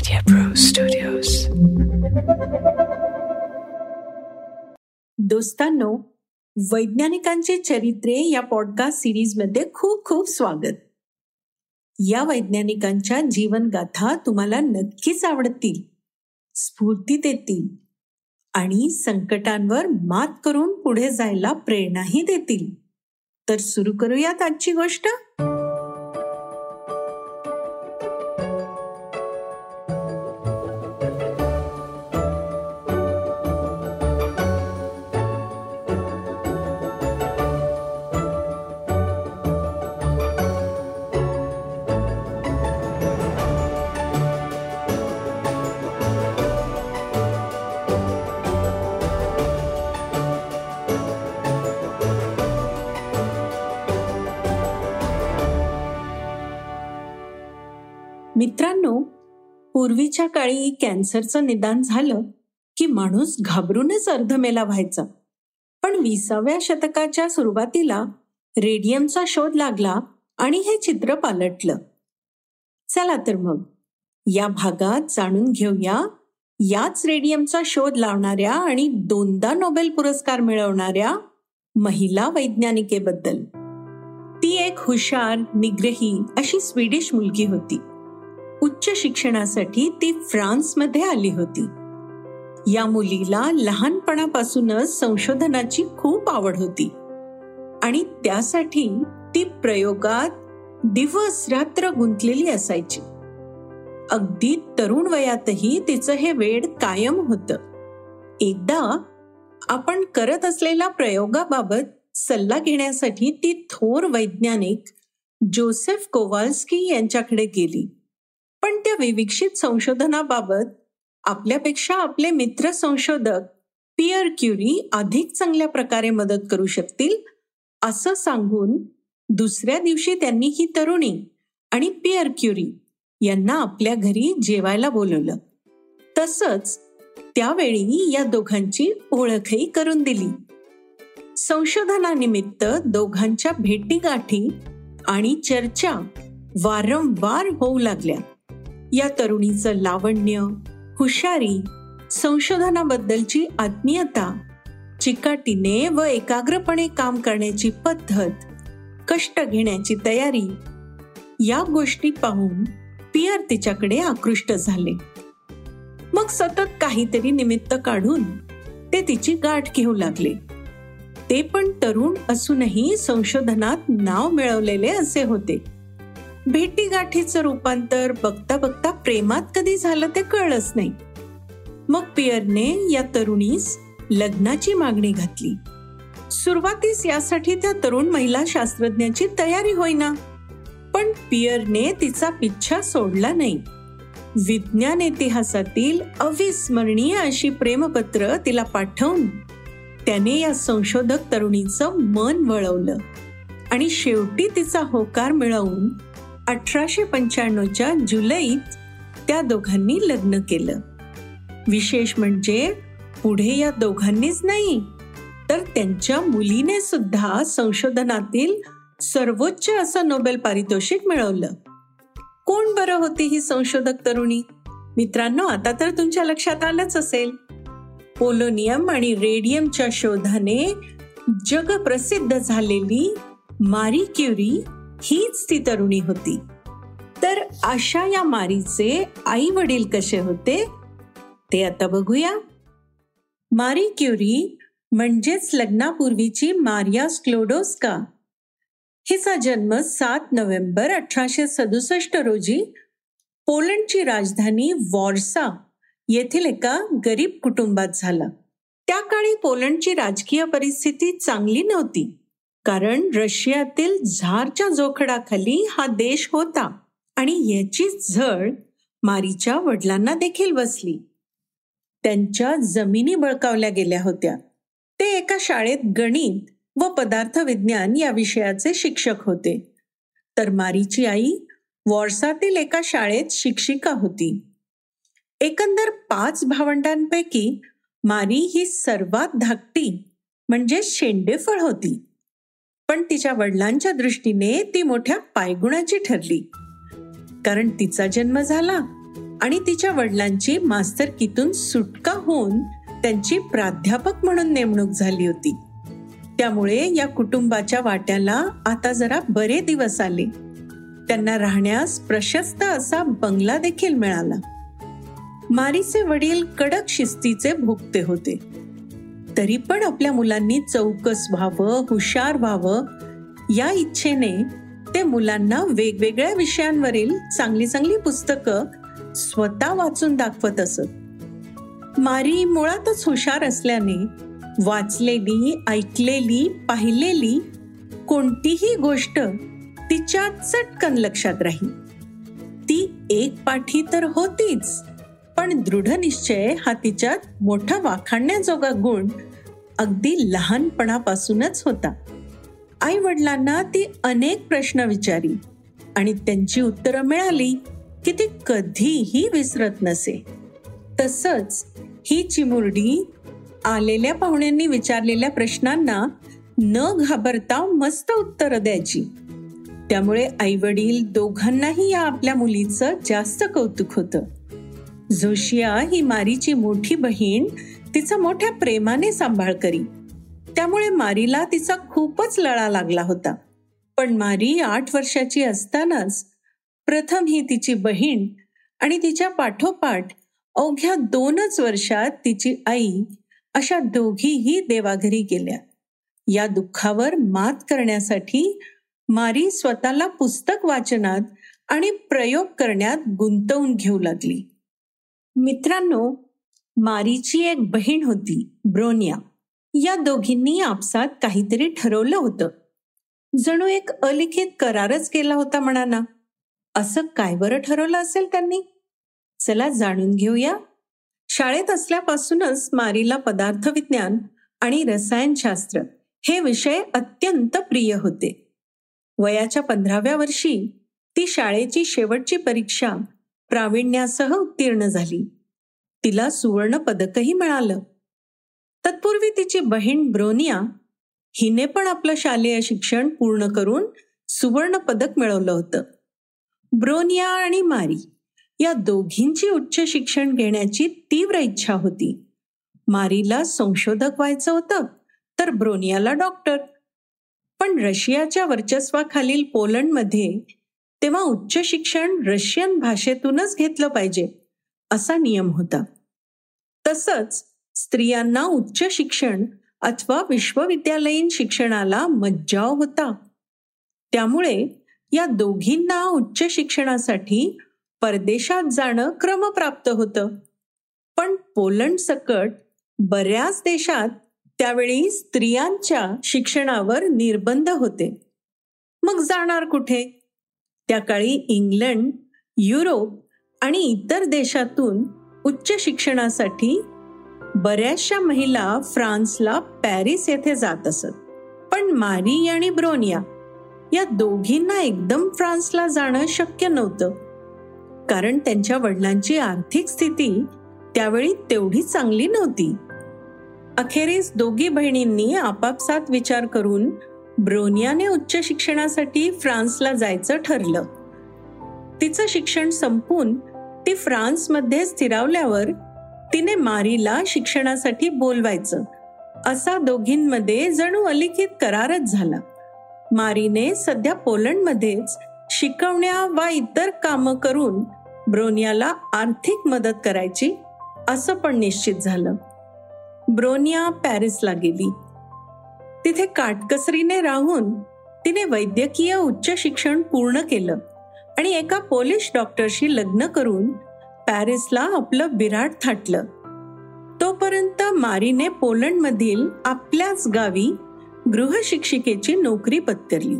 Media Pro Studios. दोस्तांनो वैज्ञानिकांची चरित्रे या podcast सिरीजमध्ये खूप खूप स्वागत. या वैज्ञानिकांच्या जीवनगाथा तुम्हाला नक्कीच आवडतील स्फूर्ती देतील आणि संकटांवर मात करून पुढे जायला प्रेरणाही देतील. तर सुरू करूयात आजची गोष्ट? पूर्वीच्या काळी कॅन्सरचं निदान झालं की माणूस घाबरूनच अर्धमेला व्हायचा पण विसाव्या शतकाच्या सुरुवातीला रेडियमचा शोध लागला आणि हे चित्र पालटलं. चला तर मग या भागात जाणून घेऊया याच रेडियमचा शोध लावणाऱ्या आणि दोनदा नोबेल पुरस्कार मिळवणाऱ्या महिला वैज्ञानिकेबद्दल. ती एक हुशार निग्रही अशी स्वीडिश मुलगी होती. उच्च शिक्षणासाठी ती फ्रान्समध्ये आली होती. या मुलीला लहानपणापासूनच संशोधनाची खूप आवड होती आणि त्यासाठी ती प्रयोगात दिवस रात्र गुंतलेली असायची. अगदी तरुण वयातही तिचं हे वेड कायम होतं. एकदा आपण करत असलेल्या प्रयोगाबाबत सल्ला घेण्यासाठी ती थोर वैज्ञानिक जोसेफ कोवाल्स्की यांच्याकडे गेली. पण त्या विविक्षित संशोधनाबाबत आपल्यापेक्षा आपले मित्र संशोधक पियर क्युरी अधिक चांगल्या प्रकारे मदत करू शकतील असं सांगून दुसऱ्या दिवशी त्यांनी ही तरुणी आणि पियर क्युरी यांना आपल्या घरी जेवायला बोलवलं. तसंच त्यावेळी या दोघांची ओळखही करून दिली. संशोधनानिमित्त दोघांच्या भेटीगाठी आणि चर्चा वारंवार होऊ लागल्या. या तरुणीचं लावण्य हुशारी संशोधनाबद्दलची आत्मीयता चिकाटीने व एकाग्रपणे काम करण्याची पद्धत कष्ट घेण्याची तयारी या गोष्टी पाहून पियर तिच्याकडे आकृष्ट झाले. मग सतत काहीतरी निमित्त काढून ते तिची गाठ घेऊ लागले. ते पण तरुण असूनही संशोधनात नाव मिळवलेले असे होते. भेटीगाठीचं रूपांतर बघता बघता प्रेमात कधी झालं ते कळलंच नाही. मग पियरने या तरुणीस लग्नाची मागणी घातली. सुरुवातीस यासाठी त्या तरुण महिला शास्त्रज्ञाची तयारी होईना. पण पियरने तिचा पिच्छा सोडला नाही. विज्ञान इतिहासातील अविस्मरणीय अशी प्रेमपत्र तिला पाठवून त्याने या संशोधक तरुणीचं मन वळवलं आणि शेवटी तिचा होकार मिळवून अठराशे पंच्याण्णवच्या जुलैत त्या दोघांनी लग्न केलं. विशेष म्हणजे पुढे या दोघांनीच नाही तर त्यांच्या मुलीने सुद्धा संशोधनातील सर्वोच्च असं नोबेल पारितोषिक मिळवलं. कोण बरं होती ही संशोधक तरुणी? मित्रांनो आता तर तुमच्या लक्षात आलंच असेल. पोलोनियम आणि रेडियमच्या शोधाने जगप्रसिद्ध झालेली मारी क्युरी हीच ती तरुणी होती. तर अशा या मारीचे आई वडील कसे होते? ते आता बघूया. मारी क्युरी म्हणजेच लग्नापूर्वीची मारिया स्क्लोडोस्का हिचा जन्म सात नोव्हेंबर अठराशे सदुसष्ट रोजी पोलंडची राजधानी वॉर्सा येथील एका गरीब कुटुंबात झाला. त्या काळी पोलंडची राजकीय परिस्थिती चांगली नव्हती. कारण रशियातील झारच्या जोखडाखाली हा देश होता आणि याची झळ मारीच्या वडिलांना देखील बसली. त्यांच्या जमिनी बळकावल्या गेल्या होत्या. ते एका शाळेत गणित व पदार्थ विज्ञान या विषयाचे शिक्षक होते. तर मारीची आई वॉर्सातील एका शाळेत शिक्षिका होती. एकंदर पाच भावंडांपैकी मारी ही सर्वात धाकटी म्हणजे शेंडेफळ होती. पण तिच्या वडिलांच्या दृष्टीने ती मोठ्या पायगुणाची ठरली. कारण तिचा जन्म झाला आणि तिच्या वडिलांची मास्तरकीतून सुटका होऊन त्यांची प्राध्यापक म्हणून नेमणूक झाली होती. त्यामुळे या कुटुंबाच्या वाट्याला आता जरा बरे दिवस आले. त्यांना राहण्यास प्रशस्त असा बंगला देखील मिळाला. मारीचे वडील कडक शिस्तीचे भुगते होते. तरी पण आपल्या मुलांनी चौकस व्हावं हुशार व्हावं. या इच्छेने ते मुलांना वेगवेगळ्या विषयांवरील चांगली चांगली पुस्तकं स्वतः वाचून दाखवत असत. मारी मुळातच हुशार असल्याने वाचलेली ऐकलेली पाहिलेली कोणतीही गोष्ट तिच्या चटकन लक्षात राहील. ती एक पाठी तर होतीच. पण दृढ निश्चय हा तिच्यात मोठा वाखाणण्याजोगा गुण अगदी लहानपणापासूनच होता. आई वडिलांना ती अनेक प्रश्न विचारी आणि त्यांची उत्तरं मिळाली की ती कधीही विसरत नसे. तसंच ही चिमुरडी आलेल्या पाहुण्यांनी विचारलेल्या प्रश्नांना न घाबरता मस्त उत्तर द्यायची. त्यामुळे आई वडील दोघांनाही या आपल्या मुलीचं जास्त कौतुक होतं. जोशिया ही मारीची मोठी बहीण तिचा मोठ्या प्रेमाने सांभाळ करी. त्यामुळे मारीला तिचा खूपच लळा लागला होता. पण मारी आठ वर्षाची असतानाच प्रथम ही तिची बहीण आणि तिच्या पाठोपाठ अवघ्या दोनच वर्षात तिची आई अशा दोघीही देवाघरी गेल्या. या दुःखावर मात करण्यासाठी मारी स्वतःला पुस्तक वाचनात आणि प्रयोग करण्यात गुंतवून घेऊ लागली. मित्रांनो मारीची एक बहीण होती ब्रोनिया. या दोघींनी आपसात काहीतरी ठरवलं होतं. जणू एक अलिखित करारच केला होता म्हणाना असं काय बरं ठरवलं असेल त्यांनी? चला जाणून घेऊया. शाळेत असल्यापासूनच मारीला पदार्थ विज्ञान आणि रसायनशास्त्र हे विषय अत्यंत प्रिय होते. वयाच्या पंधराव्या वर्षी ती शाळेची शेवटची परीक्षा प्रावीण्यासह उत्तीर्ण झाली. तिला सुवर्ण पदकही मिळालं. तत्पूर्वी तिची बहीण ब्रोनिया हिने पण आपलं शालेय शिक्षण पूर्ण करून सुवर्ण पदक मिळवलं होतं. ब्रोनिया आणि मारी या दोघींची उच्च शिक्षण घेण्याची तीव्र इच्छा होती. मारीला संशोधक व्हायचं होतं तर ब्रोनियाला डॉक्टर. पण रशियाच्या वर्चस्वाखालील पोलंडमध्ये तेव्हा उच्च शिक्षण रशियन भाषेतूनच घेतलं पाहिजे असा नियम होता. तसंच स्त्रियांना उच्च शिक्षण अथवा विश्वविद्यालयीन शिक्षणाला मज्जाव होता. त्यामुळे या दोघींना उच्च शिक्षणासाठी परदेशात जाणं क्रमप्राप्त होतं. पण पोलंड सकट बऱ्याच देशात त्यावेळी स्त्रियांच्या शिक्षणावर निर्बंध होते. मग जाणार कुठे? त्या काळी इंग्लंड युरोप आणि इतर देशातून उच्च शिक्षणासाठी बऱ्याचशा महिला फ्रान्सला पॅरिस येथे जात असत. पण मारी आणि ब्रोनिया या दोघींना एकदम फ्रान्सला जाणं शक्य नव्हतं. कारण त्यांच्या वडिलांची आर्थिक स्थिती त्यावेळी तेवढी चांगली नव्हती. अखेरीस दोघी बहिणींनी आपापसात विचार करून ब्रोनियाने उच्च शिक्षणासाठी फ्रान्सला जायचं ठरलं. तिचं शिक्षण संपून ती फ्रान्समध्ये स्थिरावल्यावर तिने मारीला शिक्षणासाठी बोलवायचं. असा दोघींमध्ये जणू अलिखित करारच झाला. मारीने सध्या पोलंडमध्येच शिकवण्या वा इतर कामं करून ब्रोनियाला आर्थिक मदत करायची असं पण निश्चित झालं. ब्रोनिया पॅरिसला गेली. तिथे काटकसरीने राहून तिने वैद्यकीय उच्च शिक्षण पूर्ण केलं आणि एका पोलिश डॉक्टरशी लग्न करून पॅरिसला आपलं बिराट थाटलं. तोपर्यंत मारीने पोलंडमधील आपल्याच गावी गृहशिक्षिकेची नोकरी पत्करली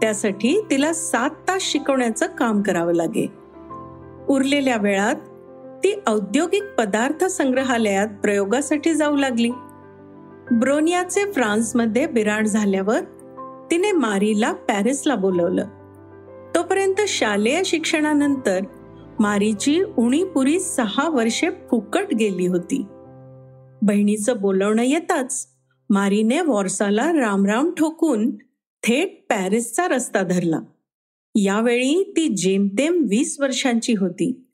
त्यासाठी तिला सात तास शिकवण्याचं काम करावं लागे. उरलेल्या वेळात ती औद्योगिक पदार्थ संग्रहालयात प्रयोगासाठी जाऊ लागली. ब्रोनियाचे फ्रान्समध्ये बिराड झाल्यावर तिने मारीला पॅरिसला बोलवलं. तोपर्यंत शालेय शिक्षणानंतर मारीची उणीपुरी सहा वर्षे फुकट गेली होती. बहिणीचं बोलवणं येताच मारीने वॉर्साला रामराम ठोकून थेट पॅरिसचा रस्ता धरला. यावेळी ती जेमतेम वीस वर्षांची होती.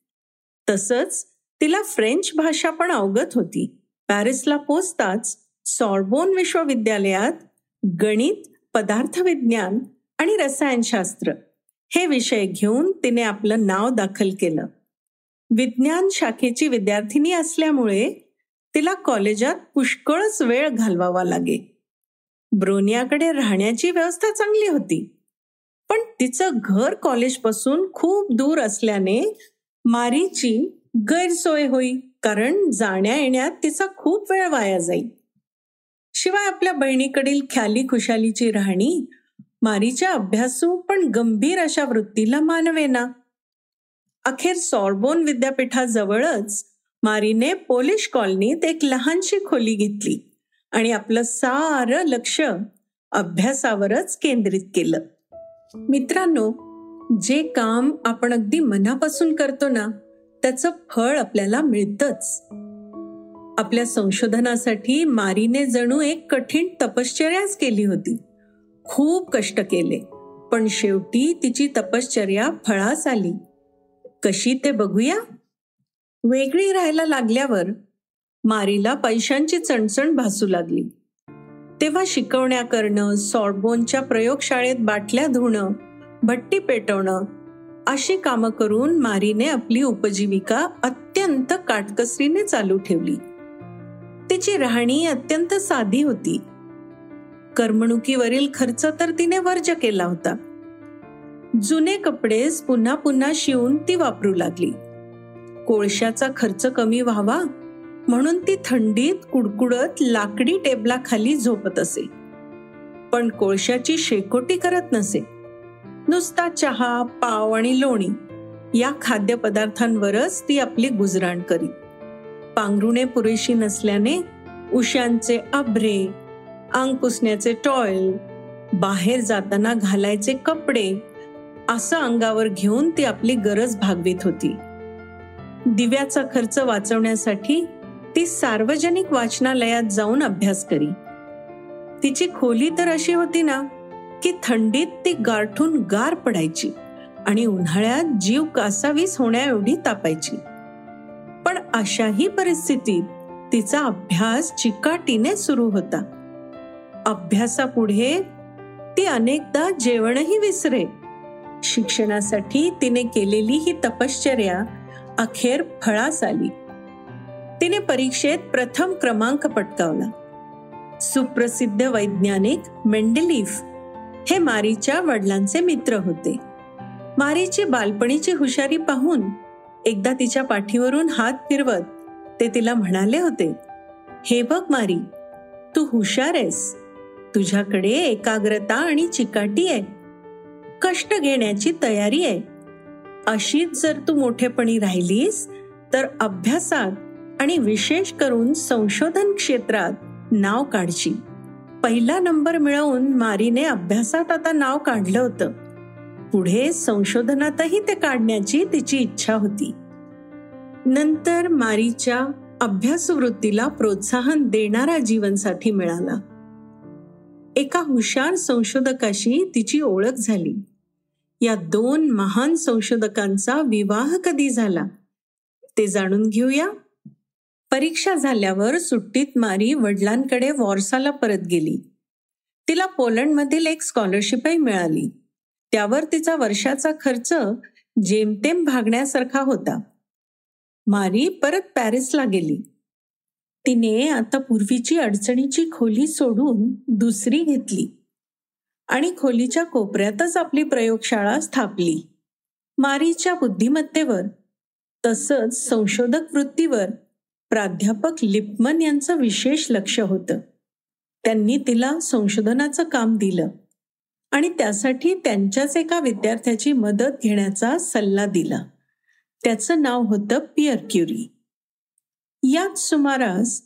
तसंच तिला फ्रेंच भाषा पण अवगत होती. पॅरिसला पोचताच सॉर्बोन विश्वविद्यालयात गणित पदार्थ विज्ञान आणि रसायनशास्त्र हे विषय घेऊन तिने आपलं नाव दाखल केलं. विज्ञान शाखेची विद्यार्थिनी असल्यामुळे तिला कॉलेजात पुष्कळच वेळ घालवावा लागे. ब्रोनियाकडे राहण्याची व्यवस्था चांगली होती पण तिचं घर कॉलेजपासून खूप दूर असल्याने मारीची गैरसोय होई कारण जाण्या येण्यात तिचा खूप वेळ वाया जाईल शिवाय आपल्या बहिणीकडील ख्याली खुशालीची राहणी मारीच्या अभ्यासू पण गंभीर अशा वृत्तीला मानवेना. अखेर सॉर्बोन विद्यापीठाजवळच मारीने पोलिश कॉलनीत एक लहानशी खोली घेतली आणि आपलं सारं लक्ष अभ्यासावरच केंद्रित केलं. मित्रांनो जे काम आपण अगदी मनापासून करतो ना त्याचं फळ आपल्याला मिळतच. आपल्या संशोधनासाठी मारीने जणू एक कठीण तपश्चर्याच केली होती. खूप कष्ट केले पण शेवटी तिची तपश्चर्या फळास आली. कशी ते बघूया? वेगळी राहायला लागल्यावर मारीला पैशांची चणचण भासू लागली. तेव्हा शिकवण्या करणं सॉर्बोनच्या प्रयोगशाळेत बाटल्या धुणं भट्टी पेटवणं अशी कामं करून मारीने आपली उपजीविका अत्यंत काटकसरीने चालू ठेवली. तिची राहणी अत्यंत साधी होती. करमणुकीवरील खर्च तर तिने वर्ज केला होता. जुने कपडेच पुन्हा पुन्हा शिवून ती वापरू लागली. कोळशाचा खर्च कमी व्हावा म्हणून ती थंडीत कुडकुडत लाकडी टेबलाखाली झोपत असे. पण कोळशाची शेकोटी करत नसे. नुसता चहा पाव आणि लोणी या खाद्यपदार्थांवरच ती आपली गुजराण करीत. पांघरुणे पुरेशी नसल्याने उशांचे अभ्रे अंग पुसण्याचे टॉयल बाहेर जाताना घालायचे कपडे असं अंगावर घेऊन ती आपली गरज भागवित होती. दिव्याचा खर्च वाचवण्यासाठी ती सार्वजनिक वाचनालयात जाऊन अभ्यास करी. तिची खोली तर अशी होती ना की थंडीत ती गारठून गार पडायची आणि उन्हाळ्यात जीव कासावीस होण्याएवढी तापायची. अशाही परिस्थितीत तिचा अभ्यास चिकाटीने सुरू होता. अभ्यासापुढे ती अनेकदा जेवणही विसरे. शिक्षणासाठी तिने केलेली ही तपश्चर्या अखेर फळास आली. तिने परीक्षेत प्रथम क्रमांक पटकावला. सुप्रसिद्ध वैज्ञानिक मेंडेलिफ हे मारीच्या वडिलांचे मित्र होते. मारीची बालपणीची हुशारी पाहून एकदा तिच्या पाठीवरून हात फिरवत ते तिला म्हणाले होते हे बघ मारी तू हुशार आहेस. तुझ्याकडे एकाग्रता आणि चिकाटी आहे. कष्ट घेण्याची तयारी आहे. अशीच जर तू मोठेपणी राहिलीस तर अभ्यासात आणि विशेष करून संशोधन क्षेत्रात नाव काढची. पहिला नंबर मिळवून मारीने अभ्यासात आता नाव काढलं होतं. पुढे संशोधनातही ते काढण्याची तिची इच्छा होती. नंतर मारीच्या अभ्यासवृत्तीला प्रोत्साहन देणारा जीवनसाथी मिळाला. एका हुशार संशोधकाशी तिची ओळख झाली. या दोन महान संशोधकांचा विवाह कधी झाला? ते जाणून घेऊया. परीक्षा झाल्यावर सुट्टीत मारी वडिलांकडे वॉर्साला परत गेली. तिला पोलंडमधील एक स्कॉलरशिपही मिळाली. त्यावर तिचा वर्षाचा खर्च जेमतेम भागण्यासारखा होता. मारी परत पॅरिसला गेली. तिने आता पूर्वीची अडचणीची खोली सोडून दुसरी घेतली आणि खोलीच्या कोपऱ्यातच आपली प्रयोगशाळा स्थापली. मारीच्या बुद्धिमत्तेवर तसंच संशोधक वृत्तीवर प्राध्यापक लिपमन यांचं विशेष लक्ष होतं. त्यांनी तिला संशोधनाचं काम दिलं. आणि त्यासाठी त्यांच्याच एका विद्यार्थ्याची मदत घेण्याचा सल्ला दिला. त्याचं नाव होतं पियर क्युरी. याच सुमारास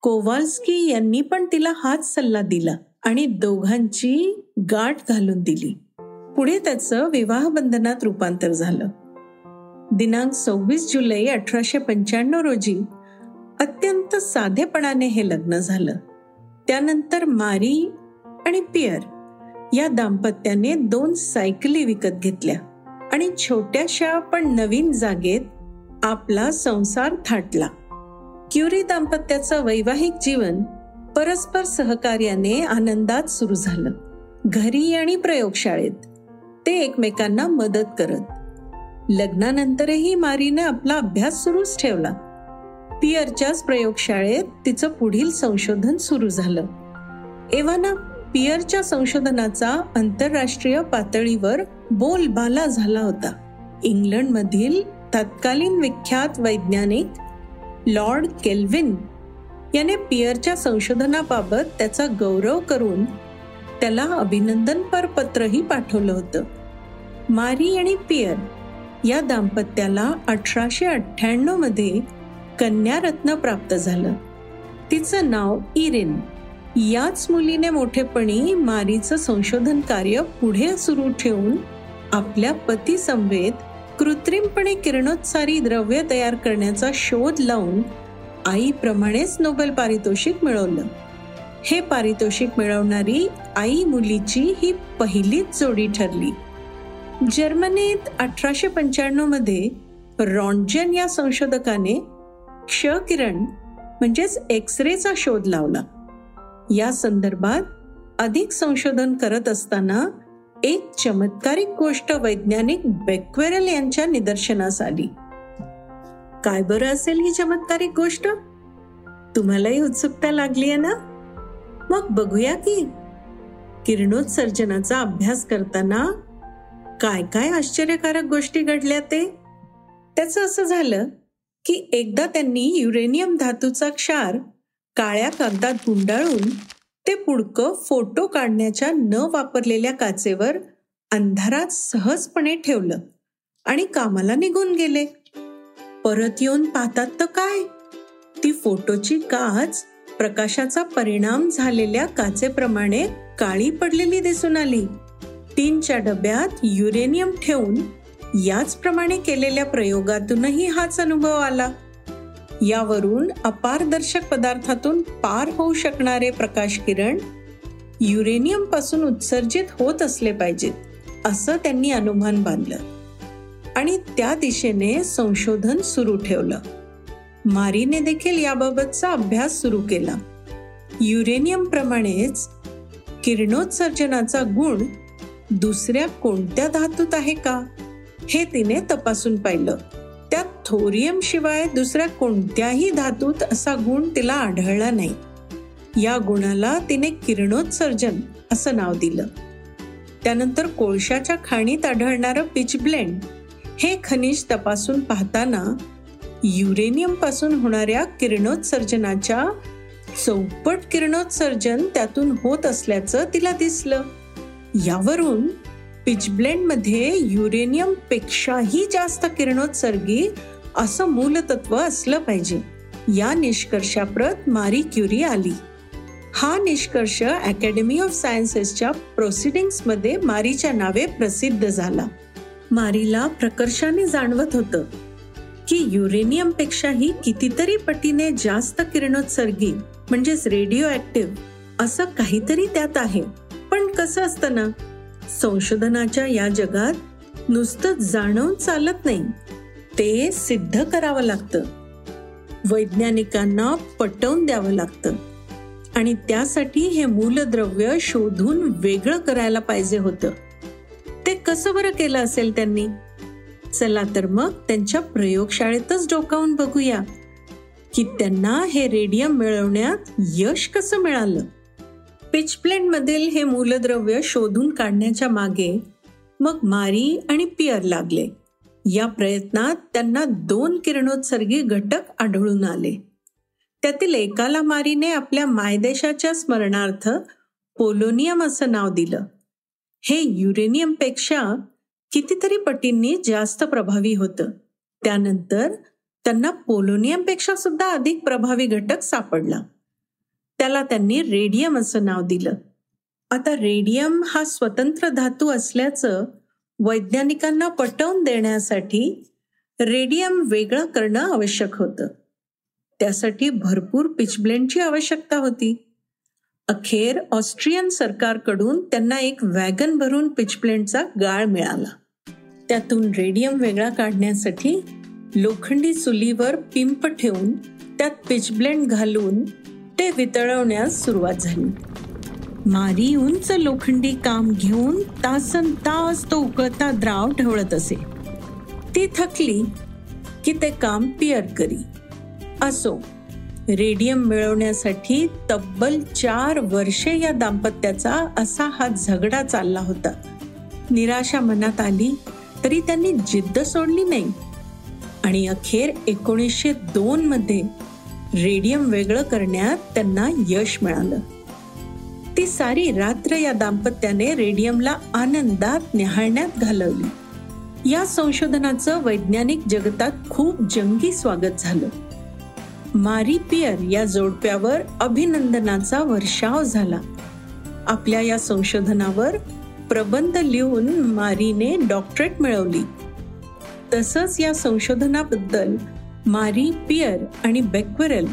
कोवाल्स्की यांनी पण तिला हाच सल्ला दिला आणि दोघांची गाठ घालून दिली. पुढे त्याचं विवाह बंधनात रूपांतर झालं. दिनांक सव्वीस जुलै अठराशे पंच्याण्णव रोजी अत्यंत साधेपणाने हे लग्न झालं. त्यानंतर मारी आणि पियर या दाम्पत्याने दोन सायकली विकत घेतल्या. आणि छोट्याशा पण नवीन जागेत आपला संसार थाटला. क्युरी दाम्पत्याचं वैवाहिक जीवन परस्पर सहकार्याने आनंदात सुरू झालं. घरी आणि प्रयोगशाळेत. ते एकमेकांना मदत करत. लग्नानंतरही मारीने आपला अभ्यास सुरूच ठेवला. पियरच्याच प्रयोगशाळेत तिचं पुढील संशोधन सुरू झालं. एव्हाना पियरच्या संशोधनाचा आंतरराष्ट्रीय पातळीवर बोलबाला झाला होता. इंग्लंडमधील तत्कालीन विख्यात वैज्ञानिक लॉर्ड केल्विन याने पियरच्या संशोधनाबाबत त्याचा गौरव करून त्याला अभिनंदनपर पत्रही पाठवलं होतं. मारी आणि पियर या दाम्पत्याला अठराशे अठ्ठ्याण्णवमध्ये कन्यारत्न प्राप्त झालं. तिचं नाव इरिन. याच मुलीने मोठेपणी मारीचं संशोधन कार्य पुढे सुरू ठेवून आपल्या पती संवेद कृत्रिमपणे किरणोत्सारी द्रव्य तयार करण्याचा शोध लावून आईप्रमाणेच नोबेल पारितोषिक मिळवलं. हे पारितोषिक मिळवणारी आई मुलीची ही पहिलीच जोडी ठरली. जर्मनीत अठराशे पंच्याण्णवमध्ये रॉन्जन या संशोधकाने क्ष किरण म्हणजेच एक्स रेचा शोध लावला. या संदर्भात अधिक संशोधन करत असताना एक चमत्कारिक गोष्ट वैज्ञानिक बेक्वेरल यांच्या निदर्शनास आली. काय बरं असेल ही चमत्कारिक गोष्ट? तुम्हालाही उत्सुकता लागली आहे ना? मग बघूया की. किरणोत्सर्जनाचा अभ्यास करताना काय काय आश्चर्यकारक गोष्टी घडल्या ते? त्याचं असं झालं की एकदा त्यांनी युरेनियम धातूचा क्षार काळ्या कागदात गुंडाळून ते पुडकं फोटो काढण्याच्या न वापरलेल्या काचेवर अंधारात सहजपणे ठेवलं आणि कामाला निघून गेले. परत येऊन पाहतात तर काय? ती फोटोची काच प्रकाशाचा परिणाम झालेल्या काचेप्रमाणे काळी पडलेली दिसून आली. टीनच्या डब्यात युरेनियम ठेवून याचप्रमाणे केलेल्या प्रयोगातूनही हाच अनुभव आला. यावरून अपारदर्शक पदार्थातून पार होऊ शकणारे प्रकाश किरण युरेनियमपासून उत्सर्जित होत असले पाहिजेत असं त्यांनी अनुमान बांधलं. आणि त्या दिशेने संशोधन सुरू ठेवलं. मारीने देखील याबाबतचा अभ्यास सुरू केला. युरेनियम प्रमाणेच किरणोत्सर्जनाचा गुण दुसऱ्या कोणत्या धातूत आहे का हे तिने तपासून पाहिलं. त्यात थोरियम शिवाय दुसऱ्या कोणत्याही धातूत असा गुण तिला आढळला नाही. या गुणाला तिने किरणोत्सर्जन असं नाव दिलं. त्यानंतर कोळशाच्या खाणीत आढळणारं पिच ब्लेंड हे खनिज तपासून पाहताना युरेनियमपासून होणाऱ्या किरणोत्सर्जनाच्या चौपट किरणोत्सर्जन त्यातून होत असल्याचं तिला दिसलं. यावरून पिचब्लेंडमध्ये युरेनियमपेक्षाही जास्त किरणोत्सर्गी असं मूलतत्व असलं पाहिजे. या निष्कर्षाप्रत मारी क्युरी आली. हा निष्कर्ष अकॅडमी ऑफ सायन्सेसच्या प्रोसिडिंग्समध्ये मारीच्या नावे प्रसिद्ध झाला. मारीला प्रकर्षाने जाणवत होतं की युरेनियमपेक्षाही कितीतरी पटीने जास्त किरणोत्सर्गी म्हणजेच रेडिओ ऍक्टिव्ह असं काहीतरी त्यात आहे. पण कसं असतं ना? संशोधनाच्या या जगात नुसतं जाणवून चालत नाही. ते सिद्ध करावं लागतं. वैज्ञानिकांना पटवून द्यावं लागतं. आणि त्यासाठी हे मूलद्रव्य शोधून वेगळं करायला पाहिजे होतं. ते कसं बरं केलं असेल त्यांनी? चला तर मग त्यांच्या प्रयोगशाळेतच डोकावून बघूया की त्यांना हे रेडियम मिळवण्यात यश कसं मिळालं? पिचप्लेंटमधील हे मूलद्रव्य शोधून काढण्याच्या मागे मग मारी आणि पियर लागले. या प्रयत्नात त्यांना दोन किरणोत्सर्गी घटक आढळून आले. त्यातील एकाला मारीने आपल्या मायदेशाच्या स्मरणार्थ पोलोनियम असं नाव दिलं. हे युरेनियमपेक्षा कितीतरी पटींनी जास्त प्रभावी होतं. त्यानंतर त्यांना पोलोनियमपेक्षा सुद्धा अधिक प्रभावी घटक सापडला. त्याला त्यांनी रेडियम असं नाव दिलं. आता रेडियम हा स्वतंत्र धातू असल्याचं वैज्ञानिकांना पटवून देण्यासाठी रेडियम वेगळं करणं आवश्यक होतं. त्यासाठी भरपूर पिचब्लेंडची आवश्यकता होती. अखेर ऑस्ट्रियन सरकारकडून त्यांना एक वॅगन भरून पिचब्लेंडचा गाळ मिळाला. त्यातून रेडियम वेगळा काढण्यासाठी लोखंडी चुलीवर पिंप ठेवून त्यात पिचब्लेंड घालून ते वितळवण्यास सुरुवात झाली. मारी उंच लोखंडी काम घेऊन तासन तास तो उकळता द्राव ढवळत असे. ती थकली की ते काम पियर करी. असो रेडियम मिळवण्यासाठी तब्बल चार वर्षे या दाम्पत्याचा असा हा झगडा चालला होता. निराशा मनात आली तरी त्यांनी जिद्द सोडली नाही. आणि अखेर एकोणीसशे दोन मध्ये रेडियम वेगळं करण्यात त्यांना यश मिळालं. ती सारी रात्र या दाम्पत्याने रेडियमला आनंदात निहाळण्यात घालवली. या संशोधनाचं वैज्ञानिक जगतात खूप जंगी स्वागत झालं. मारी पियर या जोडप्यावर अभिनंदनाचा वर्षाव झाला. आपल्या या संशोधनावर प्रबंध लिहून मारीने डॉक्टरेट मिळवली. तसंच या संशोधनाबद्दल मारी पियर आणि बेक्वेरल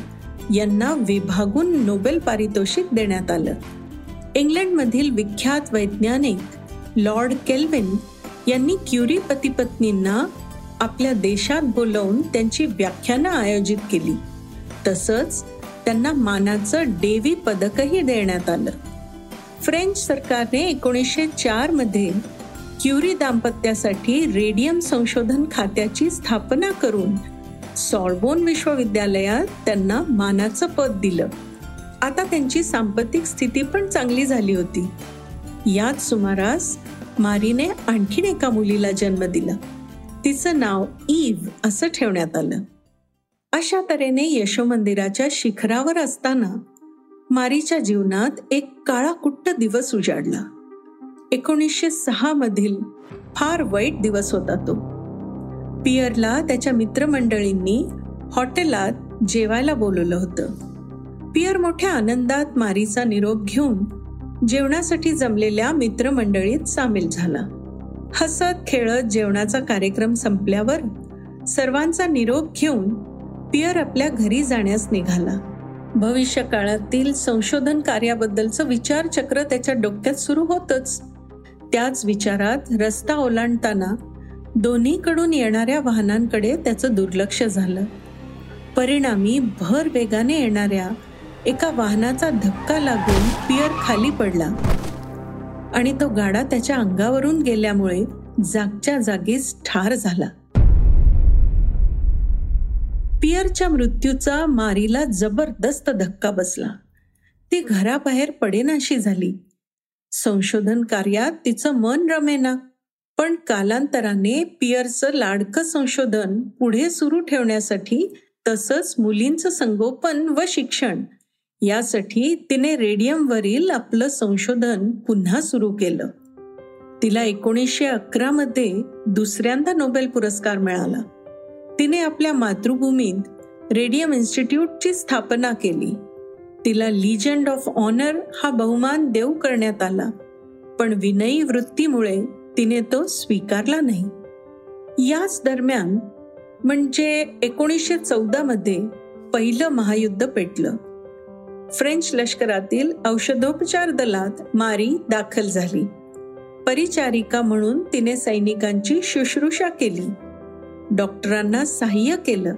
यांना विभागून नोबेल पारितोषिक देण्यात आलं. इंग्लंडमधील विख्यात वैज्ञानिक लॉर्ड केल्विन यांनी क्युरी पतीपत्नींना आपल्या देशात बोलवून त्यांची व्याख्यानं आयोजित केली. तसंच त्यांना मानाचं डेवी पदकही देण्यात आलं. फ्रेंच सरकारने एकोणीसशे चारमध्ये क्युरी दाम्पत्यासाठी रेडियम संशोधन खात्याची स्थापना करून सॉर्बोन विश्वविद्यालयात त्यांना मानाचं पद दिलं. आता त्यांची सांपत्तिक स्थिती पण चांगली झाली होती. याच सुमारास मारीने आणखीन एका मुलीला जन्म दिला. तिचं नाव ईव असं ठेवण्यात आलं. अशा तऱ्हेने यशोमंदिराच्या शिखरावर असताना मारीच्या जीवनात एक काळाकुट्ट दिवस उजाडला. एकोणीसशे सहा मधील फार वाईट दिवस होता तो. पियरला त्याच्या मित्रमंडळींनी हॉटेलात जेवायला बोलवलं होतं. पियर मोठ्या आनंदात मारीचा निरोप घेऊन जेवणासाठी जमलेल्या मित्रमंडळीत सामील झाला. हसत खेळत जेवणाचा कार्यक्रम संपल्यावर सर्वांचा निरोप घेऊन पियर आपल्या घरी जाण्यास निघाला. भविष्य काळातील संशोधन कार्याबद्दलचं विचारचक्र त्याच्या डोक्यात सुरू होतच. त्याच विचारात रस्ता ओलांडताना दोन्हीकडून येणाऱ्या वाहनांकडे त्याचं दुर्लक्ष झालं. परिणामी भर वेगाने येणाऱ्या एका वाहनाचा धक्का लागून पियर खाली पडला आणि तो गाडा त्याच्या अंगावरून गेल्यामुळे जागच्या जागीच ठार झाला. पियरच्या मृत्यूचा मारीला जबरदस्त धक्का बसला. ती घराबाहेर पडेनाशी झाली. संशोधन कार्यात तिचं मन रमेना. पण कालांतराने पियरचं लाडकं संशोधन पुढे सुरू ठेवण्यासाठी तसंच मुलींचं संगोपन व शिक्षण यासाठी तिने रेडियमवरील आपलं संशोधन पुन्हा सुरू केलं. तिला एकोणीसशे अकरा मध्ये दुसऱ्यांदा नोबेल पुरस्कार मिळाला. तिने आपल्या मातृभूमीत रेडियम इन्स्टिट्यूटची स्थापना केली. तिला लिजंड ऑफ ऑनर हा बहुमान देऊ करण्यात आला. पण विनयी वृत्तीमुळे तिने तो स्वीकारला नाही. याच दरम्यान म्हणजे एकोणीसशे चौदामध्ये पहिलं महायुद्ध पेटलं. फ्रेंच लष्करातील औषधोपचार दलात मारी दाखल झाली. परिचारिका म्हणून तिने सैनिकांची शुश्रूषा केली. डॉक्टरांना सहाय्य केलं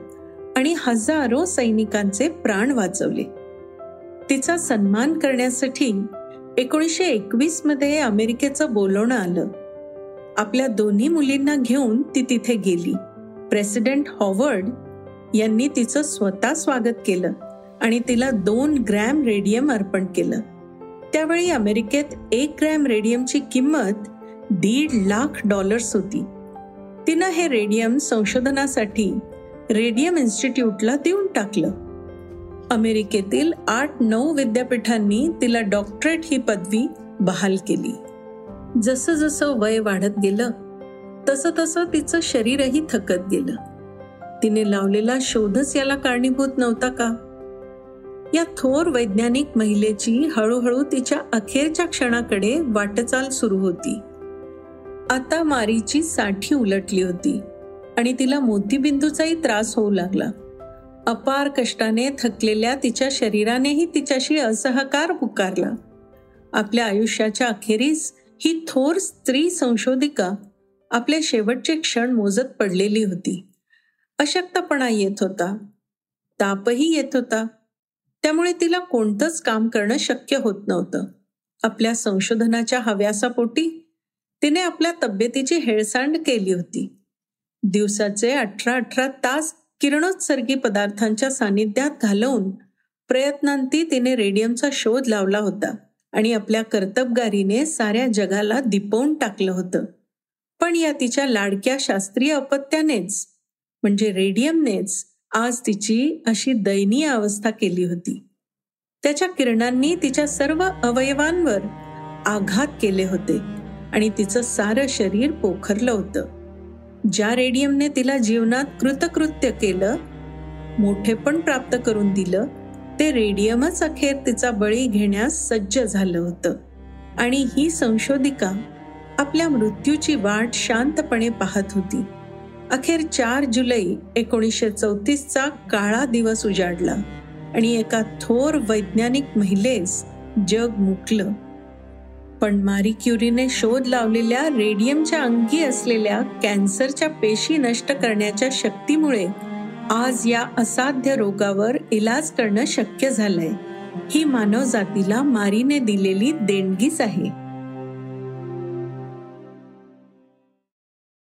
आणि हजारो सैनिकांचे प्राण वाचवले. तिचा सन्मान करण्यासाठी एकोणीसशे एकवीसमध्ये अमेरिकेचं बोलवणं आलं. आपल्या दोन्ही मुलींना घेऊन ती तिथे गेली. प्रेसिडेंट हॉवर्ड यांनी तिचं स्वतः स्वागत केलं आणि तिला दोन ग्रॅम रेडियम अर्पण केलं. त्यावेळी अमेरिकेत एक ग्रॅम रेडियमची किंमत दीड लाख डॉलर्स होती. तिनं हे रेडियम संशोधनासाठी रेडियम इन्स्टिट्यूटला देऊन टाकलं. अमेरिकेतील आठ नऊ विद्यापीठांनी तिला डॉक्टरेट ही पदवी बहाल केली. जसं जसं वय वाढत गेलं तसं तसं तिचं शरीरही थकत गेलं. तिने लावलेला शोधच याला कारणीभूत नव्हता का? या थोर वैज्ञानिक महिलेची हळूहळू तिच्या अखेरच्या क्षणाकडे वाटचाल सुरू होती. आता मारीची साठी उलटली होती आणि तिला मोतीबिंदूचाही त्रास होऊ लागला. अपार कष्टाने थकलेल्या तिच्या शरीरानेही तिच्याशी असहकार पुकारला. आपल्या आयुष्याच्या अखेरीस ही थोर स्त्री संशोधिका आपले शेवटचे क्षण मोजत पडलेली होती. अशक्तपणा येत होता. तापही येत होता. त्यामुळे तिला कोणतंच काम करणं शक्य होत नव्हतं. आपल्या संशोधनाच्या हव्यासापोटी तिने आपल्या तब्येतीची हेळसांड केली होती. दिवसाचे अठरा अठरा तास किरणोत्सर्गी पदार्थांच्या सानिध्यात घालवून प्रयत्नांती तिने रेडियमचा शोध लावला होता. आणि आपल्या कर्तबगारीने साऱ्या जगाला दिपवून टाकलं होतं. पण या तिच्या लाडक्या शास्त्रीय अपत्यानेच म्हणजे रेडियमनेच आज तिची अशी दयनीय अवस्था केली होती. त्याच्या किरणांनी तिच्या सर्व अवयवांवर आघात केले होते आणि तिचं सारं शरीर पोखरलं होतं. ज्या रेडियमने तिला जीवनात कृतकृत्य केलं मोठेपण प्राप्त करून दिलं ते रेडियमच अखेर तिचा बळी घेण्यास सज्ज झालं होतं. आणि ही संशोधिका आपल्या मृत्यूची वाट शांतपणे पाहत होती. अखेर चार जुलै एकोणीसशे चौतीसचा काळा दिवस उजाडला आणि एका थोर वैज्ञानिक महिलेस जग मुकलं. पण मारी क्युरीने शोध लावलेल्या रेडियमच्या अंगी असलेल्या कॅन्सरच्या पेशी नष्ट करण्याच्या शक्तीमुळे आज या असाध्य रोगावर इलाज करणं शक्य झालंय. ही मानव जातीला मारीने दिलेली देणगीच आहे.